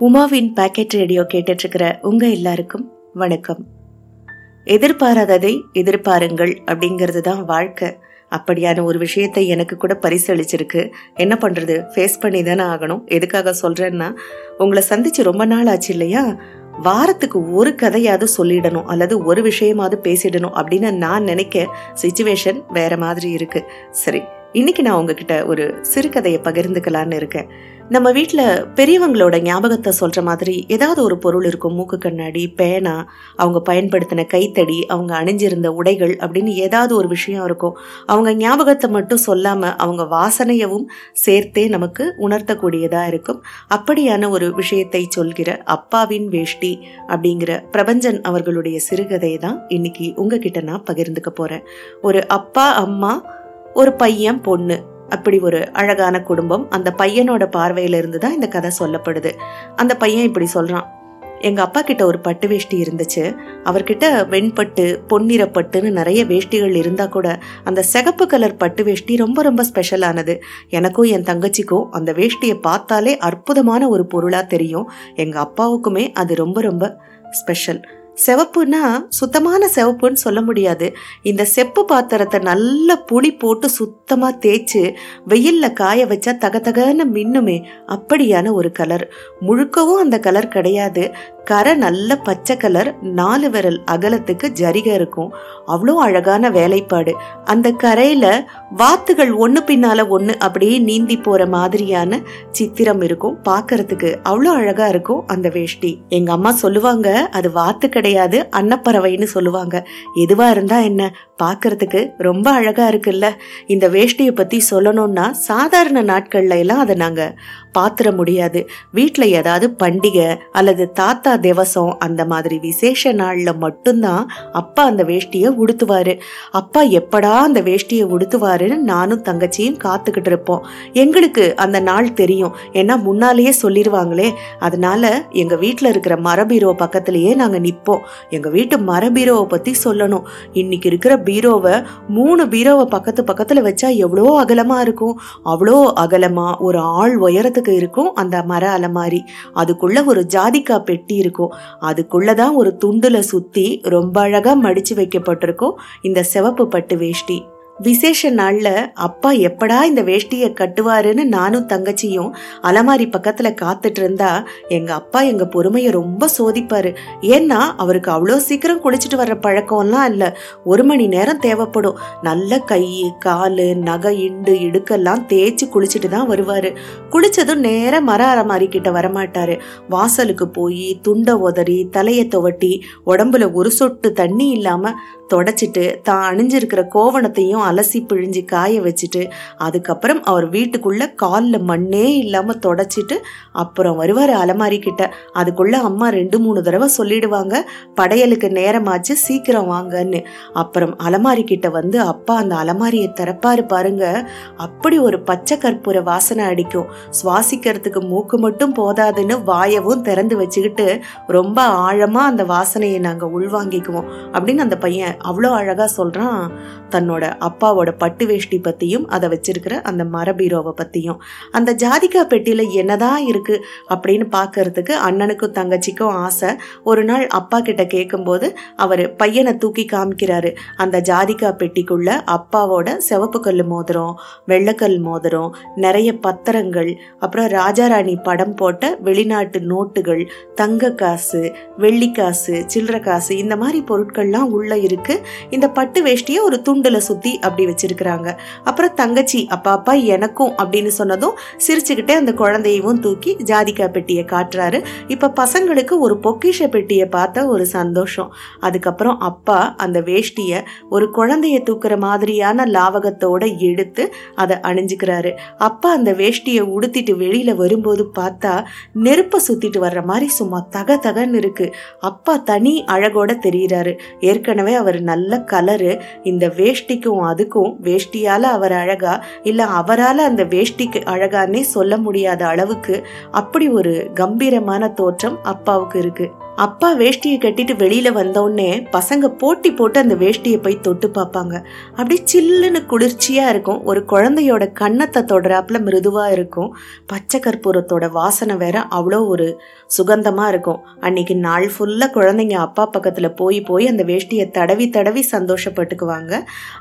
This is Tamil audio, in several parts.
உமாவின் பாக்கெட் ரேடியோ கேட்டுட்ருக்கிற உங்கள் எல்லாருக்கும் வணக்கம். எதிர்பாராததை எதிர்பாருங்கள் அப்படிங்கிறது தான் வாழ்க்கை. அப்படியான ஒரு விஷயத்தை எனக்கு கூட பரிசளிச்சிருக்கு. என்ன பண்ணுறது ஃபேஸ் பண்ணி தானே ஆகணும். எதுக்காக சொல்கிறேன்னா உங்களை சந்திச்சு ரொம்ப நாள் ஆச்சு இல்லையா? வாரத்துக்கு ஒரு கதையாவது சொல்லிடணும். அல்லது ஒரு விஷயமாவது பேசிடணும் அப்படின்னு நான் நினைக்க சுச்சுவேஷன் வேற மாதிரி இருக்கு. சரி இன்னைக்கு நான் உங்ககிட்ட ஒரு சிறுகதையை பகிர்ந்துக்கலான்னு இருக்கேன். நம்ம வீட்டில் பெரியவங்களோட ஞாபகத்தை சொல்கிற மாதிரி ஏதாவது ஒரு பொருள் இருக்கும். மூக்கு கண்ணாடி பேனா அவங்க பயன்படுத்தின கைத்தடி அவங்க அணிஞ்சிருந்த உடைகள் அப்படின்னு ஏதாவது ஒரு விஷயம் இருக்கும். அவங்க ஞாபகத்தை மட்டும் சொல்லாமல் அவங்க வாசனையவும் சேர்த்தே நமக்கு உணர்த்தக்கூடியதாக இருக்கும். அப்படியான ஒரு விஷயத்தை சொல்கிற அப்பாவின் வேஷ்டி அப்படிங்கிற பிரபஞ்சன் அவர்களுடைய சிறுகதை தான் இன்னைக்கு உங்ககிட்ட நான் பகிர்ந்துக்க போகிறேன் ஒரு அப்பா அம்மா ஒரு பையன் பொண்ணு அப்படி ஒரு அழகான குடும்பம் அந்த பையனோட பார்வையிலிருந்து தான் இந்த கதை சொல்லப்படுது. அந்த பையன் இப்படி சொல்றான். எங்க அப்பா கிட்ட ஒரு பட்டு வேஷ்டி இருந்துச்சு. அவர்கிட்ட வெண்பட்டு பொன்னிறப்பட்டுன்னு நிறைய வேஷ்டிகள் இருந்தா கூட அந்த சிகப்பு கலர் பட்டு வேஷ்டி ரொம்ப ரொம்ப ஸ்பெஷலானது எனக்கும் என் தங்கச்சிக்கும் அந்த வேஷ்டியை பார்த்தாலே அற்புதமான ஒரு பொருளா தெரியும். எங்க அப்பாவுக்குமே அது ரொம்ப ரொம்ப ஸ்பெஷல் செவப்புனா சுத்தமான சிவப்புன்னு சொல்ல முடியாது. இந்த செப்பு பாத்திரத்தை நல்ல புளி போட்டு சுத்தமா தேய்ச்சு வெயில்ல காய வச்சா தகதகன்னு மின்னுமே. அப்படியான ஒரு கலர். முழுக்கவும் அந்த கலர் கிடையாது. கரை நல்ல பச்சை கலர் நாலு விரல் அகலத்துக்கு ஜரிகை இருக்கும். அவ்வளோ அழகான வேலைப்பாடு. அந்த கரையில வாத்துகள் ஒன்று பின்னால ஒன்று அப்படியே நீந்தி போற மாதிரியான சித்திரம் இருக்கும். பார்க்கறதுக்கு அவ்வளோ அழகா இருக்கும் அந்த வேஷ்டி. எங்க அம்மா சொல்லுவாங்க அது வாத்து கிடையாது கிடையாது அன்னப்பறவைன்னு சொல்லுவாங்க. எதுவா இருந்தா என்ன? பார்க்கறதுக்கு ரொம்ப அழகா இருக்குல்ல. இந்த வேஷ்டியை பத்தி சொல்லணும்னா சாதாரண நாட்கள்ல எல்லாம் அதை நாங்க பாத்திர முடியாது. வீட்டில் ஏதாவது பண்டிகை அல்லது தாத்தா திவசம் அந்த மாதிரி விசேஷ நாளில் மட்டும்தான் அப்பா அந்த வேஷ்டியை உடுத்துவாரு. அப்பா எப்படா அந்த வேஷ்டியை உடுத்துவாருன்னு நானும் தங்கச்சியும் காத்துக்கிட்டு இருப்போம். எங்களுக்கு அந்த நாள் தெரியும். ஏன்னா முன்னாலேயே சொல்லிடுவாங்களே அதனால எங்க வீட்டில் இருக்கிற மரபீரோ பக்கத்திலேயே நாங்கள் நிற்போம் எங்கள் வீட்டு மர பீரோவை பற்றி சொல்லணும். இன்னைக்கு இருக்கிற பீரோவை மூணு பீரோவை பக்கத்து பக்கத்தில் வச்சா எவ்வளோ அகலமாக இருக்கும்? அவ்வளோ அகலமாக ஒரு ஆள் உயரத்துக்கு இருக்கும் அந்த மர அலமாரி அதுக்குள்ளே ஒரு ஜாதிக்கா பெட்டி இருக்கும். அதுக்குள்ளே தான் ஒரு துண்டில் சுற்றி ரொம்ப அழகாக மடித்து வைக்கப்பட்டிருக்கும் இந்த சிவப்பு பட்டு வேஷ்டி. விசேஷ நாள்ல அப்பா எப்படா இந்த வேஷ்டியை கட்டுவாருன்னு நானும் தங்கச்சியும் அலமாரி பக்கத்துல காத்துட்டு இருந்தா எங்க அப்பா எங்க பொறுமையை ரொம்ப சோதிப்பாரு. ஏன்னா அவருக்கு அவ்வளோ சீக்கிரம் குளிச்சுட்டு வர்ற பழக்கம்லாம் இல்ல. ஒரு மணி நேரம் தேவைப்படும். நல்ல கை காலு நகை இண்டு இடுக்கெல்லாம் தேய்ச்சி குளிச்சுட்டு தான் வருவாரு. குளிச்சதும் நேர மர அலமாரி கிட்ட வரமாட்டாரு. வாசலுக்கு போய் துண்டை உதறி தலையை துவட்டி உடம்புல ஒரு சொட்டு தண்ணி இல்லாம தொடச்சிட்டு தான் அணிஞ்சிருக்கிற கோவணத்தையும் அலசி பிழிஞ்சு காய வச்சுட்டு அதுக்கப்புறம் அவர் வீட்டுக்குள்ள காலில் மண்ணே இல்லாமல் தொடச்சிட்டு அப்புறம் வருவார் அலமாரி கிட்ட. அதுக்குள்ள அம்மா ரெண்டு மூணு தடவை சொல்லிடுவாங்க படையலுக்கு நேரமாச்சு சீக்கிரம் வாங்கன்னு. அப்புறம் அலமாரி கிட்ட வந்து அப்பா அந்த அலமாரியை திறப்பாரு பாருங்க. அப்படி ஒரு பச்சை கற்பூர வாசனை அடிக்கும். சுவாசிக்கிறதுக்கு மூக்கு மட்டும் போதாதுன்னு வாயவும் திறந்து வச்சுக்கிட்டு ரொம்ப ஆழமா அந்த வாசனையை நாங்கள் உள்வாங்கிக்குவோம். அப்படின்னு அந்த பையன் அவ்வளோ அழகா சொல்றான். தன்னோட அப்பாவோட பட்டு வேஷ்டி பற்றியும் அதை வச்சிருக்கிற அந்த மரபீரோவை பற்றியும் அந்த ஜாதிகா பெட்டியில் என்னதான் இருக்குது அப்படின்னு பார்க்கறதுக்கு அண்ணனுக்கும் தங்கச்சிக்கும் ஆசை. ஒரு நாள் அப்பா கிட்ட கேட்கும்போது அவர் பையனை தூக்கி காமிக்கிறாரு. அந்த ஜாதிகா பெட்டிக்குள்ள அப்பாவோட சிவப்பு கல் மோதிரம் வெள்ளக்கல் மோதிரம் நிறைய பத்திரங்கள் அப்புறம் ராஜாராணி படம் போட்ட வெளிநாட்டு நோட்டுகள் தங்க காசு வெள்ளி காசு சில்லற காசு இந்த மாதிரி பொருட்கள்லாம் உள்ள இருக்கு. இந்த பட்டு வேஷ்டியை ஒரு துண்டுல சுத்தி அப்படி வச்சிருக்கிறாங்க. அப்புறம் தங்கச்சி அப்பா அப்பா எனக்கும் அப்படின்னு சொன்னதும் சிரிச்சுக்கிட்டே அந்த குழந்தையவும் தூக்கி ஜாதிகா பெட்டியை காட்டுறாரு. இப்ப பசங்களுக்கு ஒரு பொக்கிஷ பெட்டியை பார்த்த ஒரு சந்தோஷம். அதுக்கப்புறம் அப்பா அந்த வேஷ்டிய ஒரு குழந்தைய தூக்குற மாதிரியான லாவகத்தோட எடுத்து அதை அணிஞ்சுக்கிறாரு. அப்பா அந்த வேஷ்டியை உடுத்திட்டு வெளியில வரும்போது பார்த்தா நெருப்பை சுத்திட்டு வர்ற மாதிரி சும்மா தக தகன்னு இருக்கு. அப்பா தனி அழகோட தெரியுறாரு. ஏற்கனவே அவர் நல்ல கலரு. இந்த வேஷ்டிக்கும் அதுக்கும் வேஷ்டியால அவர் அழகா இல்ல அவரால அந்த வேஷ்டிக்கு அழகான்னே சொல்ல முடியாத அளவுக்கு அப்படி ஒரு கம்பீரமான தோற்றம் அப்பாவுக்கு இருக்கு. அப்பா வேஷ்டியை கட்டிட்டு வெளியில வந்தோடனே பசங்க போட்டி போட்டு அந்த வேஷ்டியை போய் தொட்டு பார்ப்பாங்க. அப்படி சில்லுன்னு குளிர்ச்சியா இருக்கும். ஒரு குழந்தையோட கன்னத்தை தொடராப்புல மிருதுவா இருக்கும். பச்சை கற்பூரத்தோட வாசனை வேற அவ்வளோ ஒரு சுகந்தமா இருக்கும். அன்னைக்கு நாள் ஃபுல்லா குழந்தைங்க அப்பா பக்கத்துல போய் போய் அந்த வேஷ்டியை தடவி தடவி சந்தோஷப்பட்டுக்குவாங்க.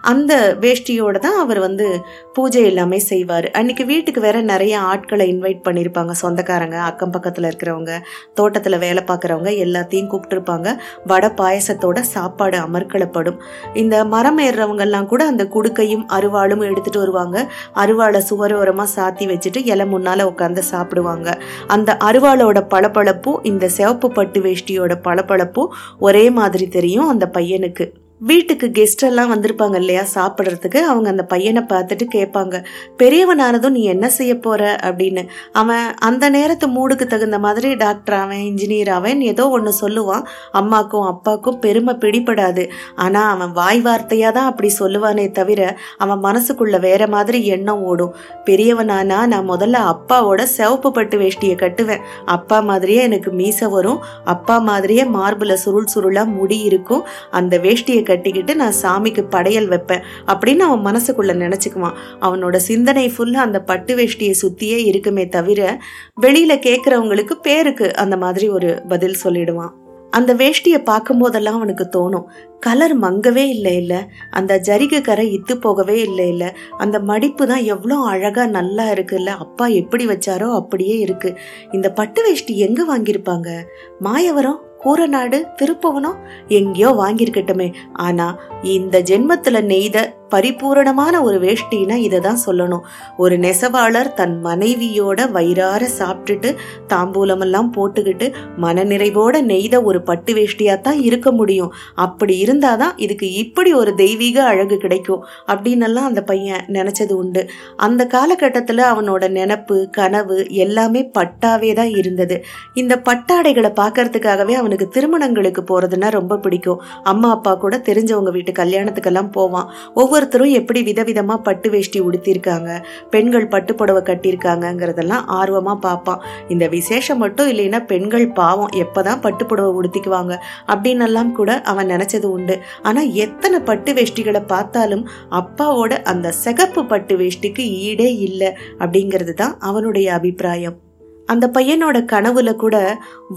அந்த வேஷ்டியோட தான் அவர் வந்து பூஜை எல்லாமே செய்வார். அன்னைக்கு வீட்டுக்கு வேற நிறைய ஆட்களை இன்வைட் பண்ணியிருப்பாங்க சொந்தக்காரங்க அக்கம் பக்கத்தில் இருக்கிறவங்க தோட்டத்தில் வேலை பார்க்குறவங்க எல்லாத்தையும் கூப்பிட்டுருப்பாங்க. வடை பாயசத்தோட சாப்பாடு அமர்க்களப்படும் இந்த மரம் ஏறுறவங்கெல்லாம் கூட அந்த குடுக்கையும் அருவாளும் எடுத்துட்டு வருவாங்க. அருவாளை சுவரோரமாக சாத்தி வச்சுட்டு இலை முன்னால் உட்காந்து சாப்பிடுவாங்க. அந்த அருவாளோட பளபளப்பும் இந்த சிவப்பு பட்டு வேஷ்டியோட பளபளப்பும் ஒரே மாதிரி தெரியும் அந்த பையனுக்கு. வீட்டுக்கு கெஸ்ட் எல்லாம் வந்திருப்பாங்க இல்லையா சாப்பிட்றதுக்கு? அவங்க அந்த பையனை பார்த்துட்டு கேட்பாங்க பெரியவனானதும் நீ என்ன செய்ய போற? அப்படின்னு. அவன் அந்த நேரத்து மூடுக்கு தகுந்த மாதிரி டாக்டர் அவன் இன்ஜினியர் அவன் ஏதோ ஒன்று சொல்லுவான். அம்மாக்கும் அப்பாக்கும் பெருமை பிடிபடாது. ஆனால் அவன் வாய் வார்த்தையாக தான் அப்படி சொல்லுவானே தவிர அவன் மனசுக்குள்ள வேற மாதிரி எண்ணம் ஓடும். பெரியவனானா நான் முதல்ல அப்பாவோட சிவப்பு பட்டு வேஷ்டியை கட்டுவேன். அப்பா மாதிரியே எனக்கு மீசை வரும். அப்பா மாதிரியே மார்பில் சுருள் சுருளாக முடி இருக்கும். அந்த வேஷ்டியை கட்டிக்கிட்டு நான் சாமிக்கு படையல் வைப்பேன் அப்படின்னு அவன் மனசுக்குள்ள நினைச்சுக்குவான். அவனோட சிந்தனை ஃபுல்லா அந்த பட்டு வேஷ்டியை சுத்தியே இருக்குமே தவிர வெளியில கேட்குறவங்களுக்கு பேருக்கு அந்த மாதிரி ஒரு பதில் சொல்லிடுவான். அந்த வேஷ்டியை பார்க்கும்போதெல்லாம் அவனுக்கு தோணும் கலர் மங்கவே இல்லை இல்லை அந்த ஜரிகை கரை இத்து போகவே இல்லை இல்லை அந்த மடிப்பு தான் எவ்வளோ அழகாக நல்லா இருக்குல்ல அப்பா எப்படி வச்சாரோ அப்படியே இருக்கு. இந்த பட்டு வேஷ்டி எங்கே வாங்கியிருப்பாங்க? மாயவரம்? கூரநாடு திருப்பவனம் எங்கேயோ வாங்கியிருக்கட்டுமே. ஆனா இந்த ஜென்மத்துல நெய்த பரிபூரணமான ஒரு வேஷ்டினா இதை தான் சொல்லணும். ஒரு நெசவாளர் தன் மனைவியோட வயிறார சாப்பிட்டுட்டு தாம்பூலமெல்லாம் போட்டுக்கிட்டு மனநிறைவோட நெய்த ஒரு பட்டு வேஷ்டியா தான் இருக்க முடியும். அப்படி இருந்தாதான் இதுக்கு இப்படி ஒரு தெய்வீக அழகு கிடைக்கும் அப்படின்னெல்லாம் அந்த பையன் நினைச்சது உண்டு. அந்த காலகட்டத்தில் அவனோட நினப்பு கனவு எல்லாமே பட்டாவே தான் இருந்தது. இந்த பட்டாடைகளை பார்க்கறதுக்காகவே அவனுக்கு திருமணங்களுக்கு போறதுன்னா ரொம்ப பிடிக்கும். அம்மா அப்பா கூட தெரிஞ்சவங்க வீட்டு கல்யாணத்துக்கெல்லாம் போவான். ஒவ்வொருத்தரும் எப்படி விதவிதமாக பட்டு வேஷ்டி உடுத்திருக்காங்க பெண்கள் பட்டு புடவை கட்டியிருக்காங்கங்கிறதெல்லாம் ஆர்வமாக பார்ப்பான் இந்த விசேஷம் மட்டும் இல்லைன்னா பெண்கள் பாவம் எப்போ தான் பட்டு புடவை உடுத்திக்குவாங்க அப்படின்னெல்லாம் கூட அவன் நினச்சது உண்டு. ஆனால் எத்தனை பட்டு வேஷ்டிகளை பார்த்தாலும் அப்பாவோட அந்த சிகப்பு பட்டு வேஷ்டிக்கு ஈடே இல்லை அப்படிங்கிறது தான் அவனுடைய அபிப்பிராயம். அந்த பையனோட கனவுல கூட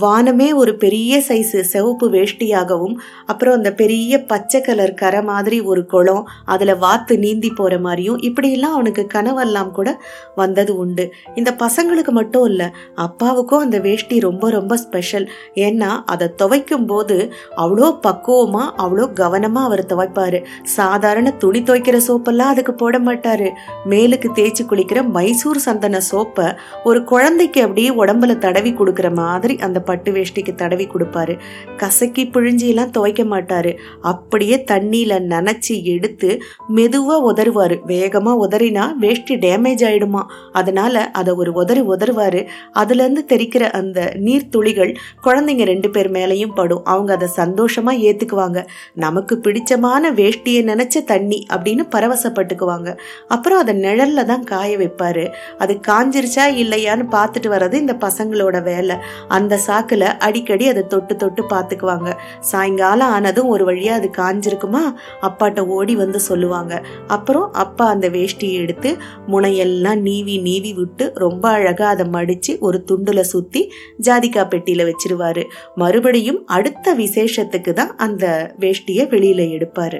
வானமே ஒரு பெரிய சைஸு சிவப்பு வேஷ்டியாகவும் அப்புறம் அந்த பெரிய பச்சை கலர் கரை மாதிரி ஒரு குளம் அதில் வாத்து நீந்தி போகிற மாதிரியும் இப்படியெல்லாம் அவனுக்கு கனவெல்லாம் கூட வந்தது உண்டு. இந்த பசங்களுக்கு மட்டும் இல்லை அப்பாவுக்கும் அந்த வேஷ்டி ரொம்ப ரொம்ப ஸ்பெஷல் ஏன்னா அதை துவைக்கும் போது அவ்வளோ பக்குவமாக அவ்வளோ கவனமாக அவர் துவைப்பார். சாதாரண துணி துவைக்கிற சோப்பெல்லாம் அதுக்கு போட மாட்டார். மேலுக்கு தேய்ச்சி குளிக்கிற மைசூர் சந்தன சோப்பை ஒரு குழந்தைக்கு அப்படியே உடம்புல தடவி கொடுக்குற மாதிரி அந்த பட்டு வேஷ்டிக்கு தடவி கொடுப்பாரு. கசக்கி பிழிஞ்சியெல்லாம் துவைக்க மாட்டாரு. அப்படியே தண்ணியில நனைச்சி எடுத்து மெதுவா உதறுவாரு. வேகமா உதறினா வேஷ்டி டேமேஜ் ஆயிடுமா? அதனால அதை ஒரு உதறி உதறுவாரு. அதுல இருந்து தெரிக்கிற அந்த நீர் துளிகள் குழந்தைங்க ரெண்டு பேர் மேலேயும் படும். அவங்க அதை சந்தோஷமா ஏத்துக்குவாங்க. நமக்கு பிடிச்சமான வேஷ்டியை நினைச்ச தண்ணி அப்படின்னு பரவசப்பட்டுக்குவாங்க. அப்புறம் அதை நிழல்ல தான் காய வைப்பாரு. அது காஞ்சிருச்சா இல்லையான்னு பார்த்துட்டு வர பண்ணுறது இந்த பசங்களோட வேலை. அந்த சாக்கில் அடிக்கடி அதை தொட்டு தொட்டு பார்த்துக்குவாங்க. சாயங்காலம் ஆனதும் ஒரு வழியாக அது காஞ்சிருக்குமா? அப்பாட்ட ஓடி வந்து சொல்லுவாங்க. அப்புறம் அப்பா அந்த வேஷ்டியை எடுத்து முனையெல்லாம் நீவி நீவி விட்டு ரொம்ப அழகாக அதை மடித்து ஒரு துண்டில் சுற்றி ஜாதிகா பெட்டியில் வச்சிருவாரு. மறுபடியும் அடுத்த விசேஷத்துக்கு தான் அந்த வேஷ்டியை வெளியில் எடுப்பார்.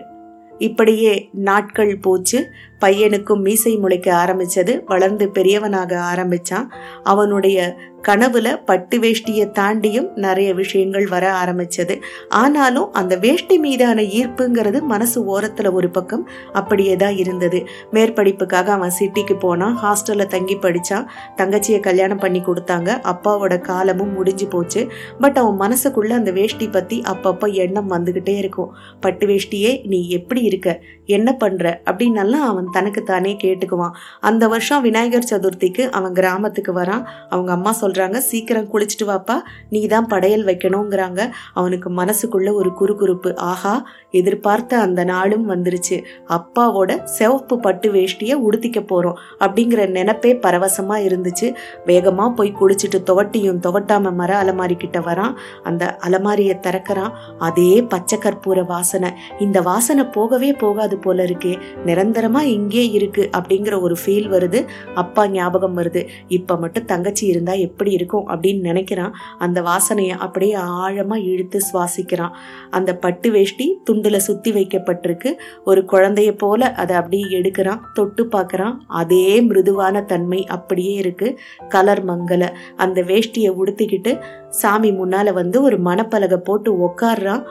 இப்படியே நாட்கள் போச்சு. பையனுக்கும் மீசை முளைக்க ஆரம்பிச்சது. வளர்ந்து பெரியவனாக ஆரம்பிச்சான். அவனுடைய கனவுல பட்டு வேஷ்டியை தாண்டியும் நிறைய விஷயங்கள் வர ஆரம்பிச்சது. ஆனாலும் அந்த வேஷ்டி மீதான ஈர்ப்புங்கிறது மனசு ஓரத்துல ஒரு பக்கம் அப்படியே தான் இருந்தது. மேற்படிப்புக்காக அவன் சிட்டிக்கு போனான். ஹாஸ்டல்ல தங்கி படிச்சான். தங்கச்சியை கல்யாணம் பண்ணி கொடுத்தாங்க. அப்பாவோட காலமும் முடிஞ்சு போச்சு. பட் அவன் மனசுக்குள்ள அந்த வேஷ்டி பத்தி அப்பப்போ எண்ணம் வந்துகிட்டே இருக்கும். பட்டு வேஷ்டியே நீ எப்படி இருக்க? என்ன பண்ற? அப்படின்னெல்லாம் அவன் அவன் தனக்கு தானே கேட்டுக்குவான். அந்த வருஷம் விநாயகர் சதுர்த்திக்கு அவன் கிராமத்துக்கு வரான். அவங்க அம்மா சொல்கிறாங்க சீக்கிரம் குளிச்சுட்டு வாப்பா நீ தான் படையல் வைக்கணுங்கிறாங்க அவனுக்கு மனசுக்குள்ள ஒரு குறுகுறுப்பு. ஆஹா எதிர்பார்த்த அந்த நாளும் வந்துருச்சு. அப்பாவோட சிவப்பு பட்டு வேஷ்டியை உடுத்திக்க போகிறோம் அப்படிங்கிற நினப்பே பரவசமாக இருந்துச்சு. வேகமாக போய் குளிச்சுட்டு துவட்டியும் துவட்டாம மர அலமாரி கிட்ட வரான். அந்த அலமாரியை திறக்கிறான். அதே பச்சை கற்பூர வாசனை. இந்த வாசனை போகவே போகாது போல இருக்கே. நிரந்தரமாக இங்கே இருக்கு அப்படிங்கிற ஒரு ஃபீல் வருது. அப்பா ஞாபகம் வருது. இப்போ மட்டும் தங்கச்சி இருந்தால் எப்படி இருக்கும் அப்படின்னு நினைக்கிறான். அந்த வாசனையை அப்படியே ஆழமாக இழுத்து சுவாசிக்கிறான். அந்த பட்டு வேஷ்டி துண்டில் சுற்றி வைக்கப்பட்டிருக்கு. ஒரு குழந்தைய போல அதை அப்படியே எடுக்கிறான். தொட்டு பார்க்குறான். அதே மிருதுவான தன்மை அப்படியே இருக்கு. கலர் மங்கல. அந்த வேஷ்டியை உடுத்திக்கிட்டு சாமி முன்னால் வந்து ஒரு மணப்பலகை போட்டு உக்காடுறான்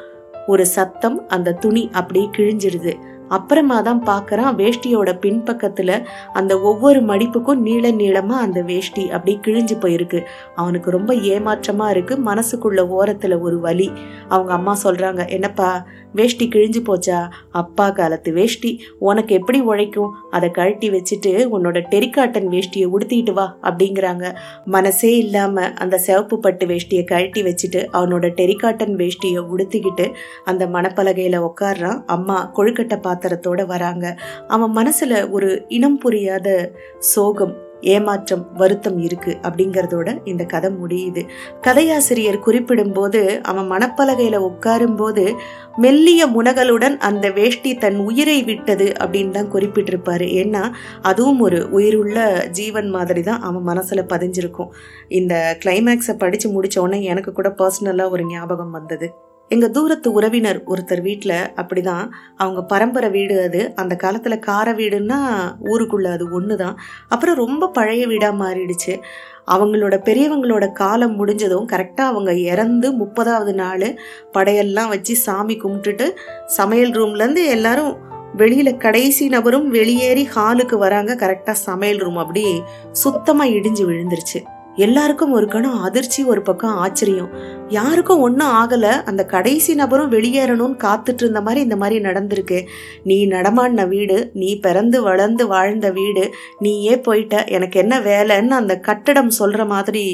ஒரு சத்தம் அந்த துணி அப்படியே கிழிஞ்சிருது. அப்புறமா தான் பார்க்கறான் வேஷ்டியோட பின்பக்கத்துல அந்த ஒவ்வொரு மடிப்புக்கும் நீள நீளமா அந்த வேஷ்டி அப்படியே கிழிஞ்சு போயிருக்கு. அவனுக்கு ரொம்ப ஏமாற்றமா இருக்கு. மனசுக்குள்ள ஓரத்துல ஒரு வலி. அவங்க அம்மா சொல்றாங்க என்னப்பா வேஷ்டி கிழிஞ்சு போச்சா? அப்பா காலத்து வேஷ்டி. உனக்கு எப்படி உழைக்கும்? அதை கழட்டி வச்சுட்டு உன்னோட டெரிகாட்டன் வேஷ்டியை உடுத்திட்டு வா அப்படிங்கிறாங்க. மனசே இல்லாம அந்த சிவப்பு பட்டு வேஷ்டியை கழட்டி வச்சுட்டு அவனோட டெரிகாட்டன் வேஷ்டியை உடுத்திக்கிட்டு அந்த மணப்பலகையில் உட்கார்றான் அம்மா கொழுக்கட்டை பார்த்து பாத்திரத்தோட வராங்க. அவன் மனசுல ஒரு இனம் புரியாத சோகம் ஏமாற்றம் வருத்தம் இருக்கு அப்படிங்கறதோட இந்த கதை முடியுது. கதையாசிரியர் குறிப்பிடும்போது அவன் மணப்பலகையில உட்காரும்போது மெல்லிய முனகளுடன் அந்த வேஷ்டி தன் உயிரை விட்டது அப்படின்னு தான் குறிப்பிட்டிருப்பாரு. ஏன்னா அதுவும் ஒரு உயிருள்ள ஜீவன் மாதிரி தான் அவன் மனசுல பதிஞ்சிருக்கும். இந்த கிளைமேக்ஸை படிச்சு முடிச்ச உடனே எனக்கு கூட பர்சனலா ஒரு ஞாபகம் வந்தது. எங்கள் தூரத்து உறவினர் ஒருத்தர் வீட்டில் அப்படிதான். அவங்க பரம்பரை வீடு அது. அந்த காலத்தில் கார வீடுன்னா ஊருக்குள்ள அது ஒன்று தான் அப்புறம் ரொம்ப பழைய வீடாக மாறிடுச்சு. அவங்களோட பெரியவங்களோட காலம் முடிஞ்சதும் கரெக்டாக அவங்க இறந்து முப்பதாவது நாள் படையெல்லாம் வச்சு சாமி கும்பிட்டுட்டு சமையல் ரூம்லேருந்து எல்லாரும் வெளியில் கடைசி நபரும் வெளியேறி ஹாலுக்கு வராங்க. கரெக்டாக சமையல் ரூம் அப்படி சுத்தமாக இடிஞ்சு விழுந்துருச்சு. எல்லாருக்கும் ஒரு கணம் அதிர்ச்சி ஒரு பக்கம் ஆச்சரியம். யாருக்கும் ஒன்றும் ஆகலை. அந்த கடைசி நபரும் வெளியேறணும்னு காத்துட்டு இருந்த மாதிரி இந்த மாதிரி நடந்திருக்கு. நீ நடமாடின வீடு நீ பிறந்து வளர்ந்து வாழ்ந்த வீடு நீயே போயிட்ட எனக்கு என்ன வேலைன்னு அந்த கட்டடம் சொல்கிற மாதிரி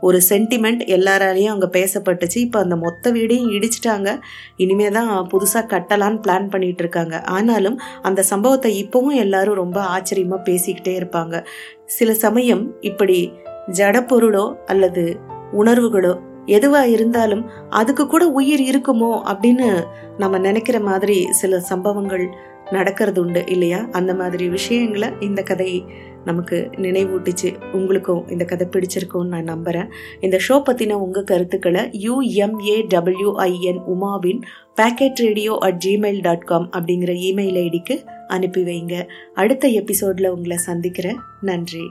ஒரு சென்டிமெண்ட் எல்லாராலையும் அங்கே பேசப்பட்டுச்சு. இப்போ அந்த மொத்த வீடையும் இடிச்சிட்டாங்க. இனிமே தான் புதுசாக கட்டலான்னு பிளான் பண்ணிட்டு இருக்காங்க. ஆனாலும் அந்த சம்பவத்தை இப்போவும் எல்லாரும் ரொம்ப ஆச்சரியமாக பேசிக்கிட்டே இருப்பாங்க. சில சமயம் இப்படி ஜடப்பொருளோ அல்லது உணர்வுகளோ எதுவா இருந்தாலும் அதுக்கு கூட உயிர் இருக்குமோ அப்படின்னு நம்ம நினைக்கிற மாதிரி சில சம்பவங்கள் நடக்கிறது உண்டு இல்லையா? அந்த மாதிரி விஷயங்களை இந்த கதை நமக்கு நினைவூட்டுச்சு. உங்களுக்கும் இந்த கதை பிடிச்சிருக்கும்னு நான் நம்புகிறேன் இந்த ஷோ பற்றின உங்கள் கருத்துக்களை U M A W I N உமாவின் packet radio at Gmail dot com அப்படிங்கிற இமெயில் ஐடிக்கு அனுப்பி வைங்க. அடுத்த எபிசோடில் உங்களை சந்திக்கிறேன். நன்றி.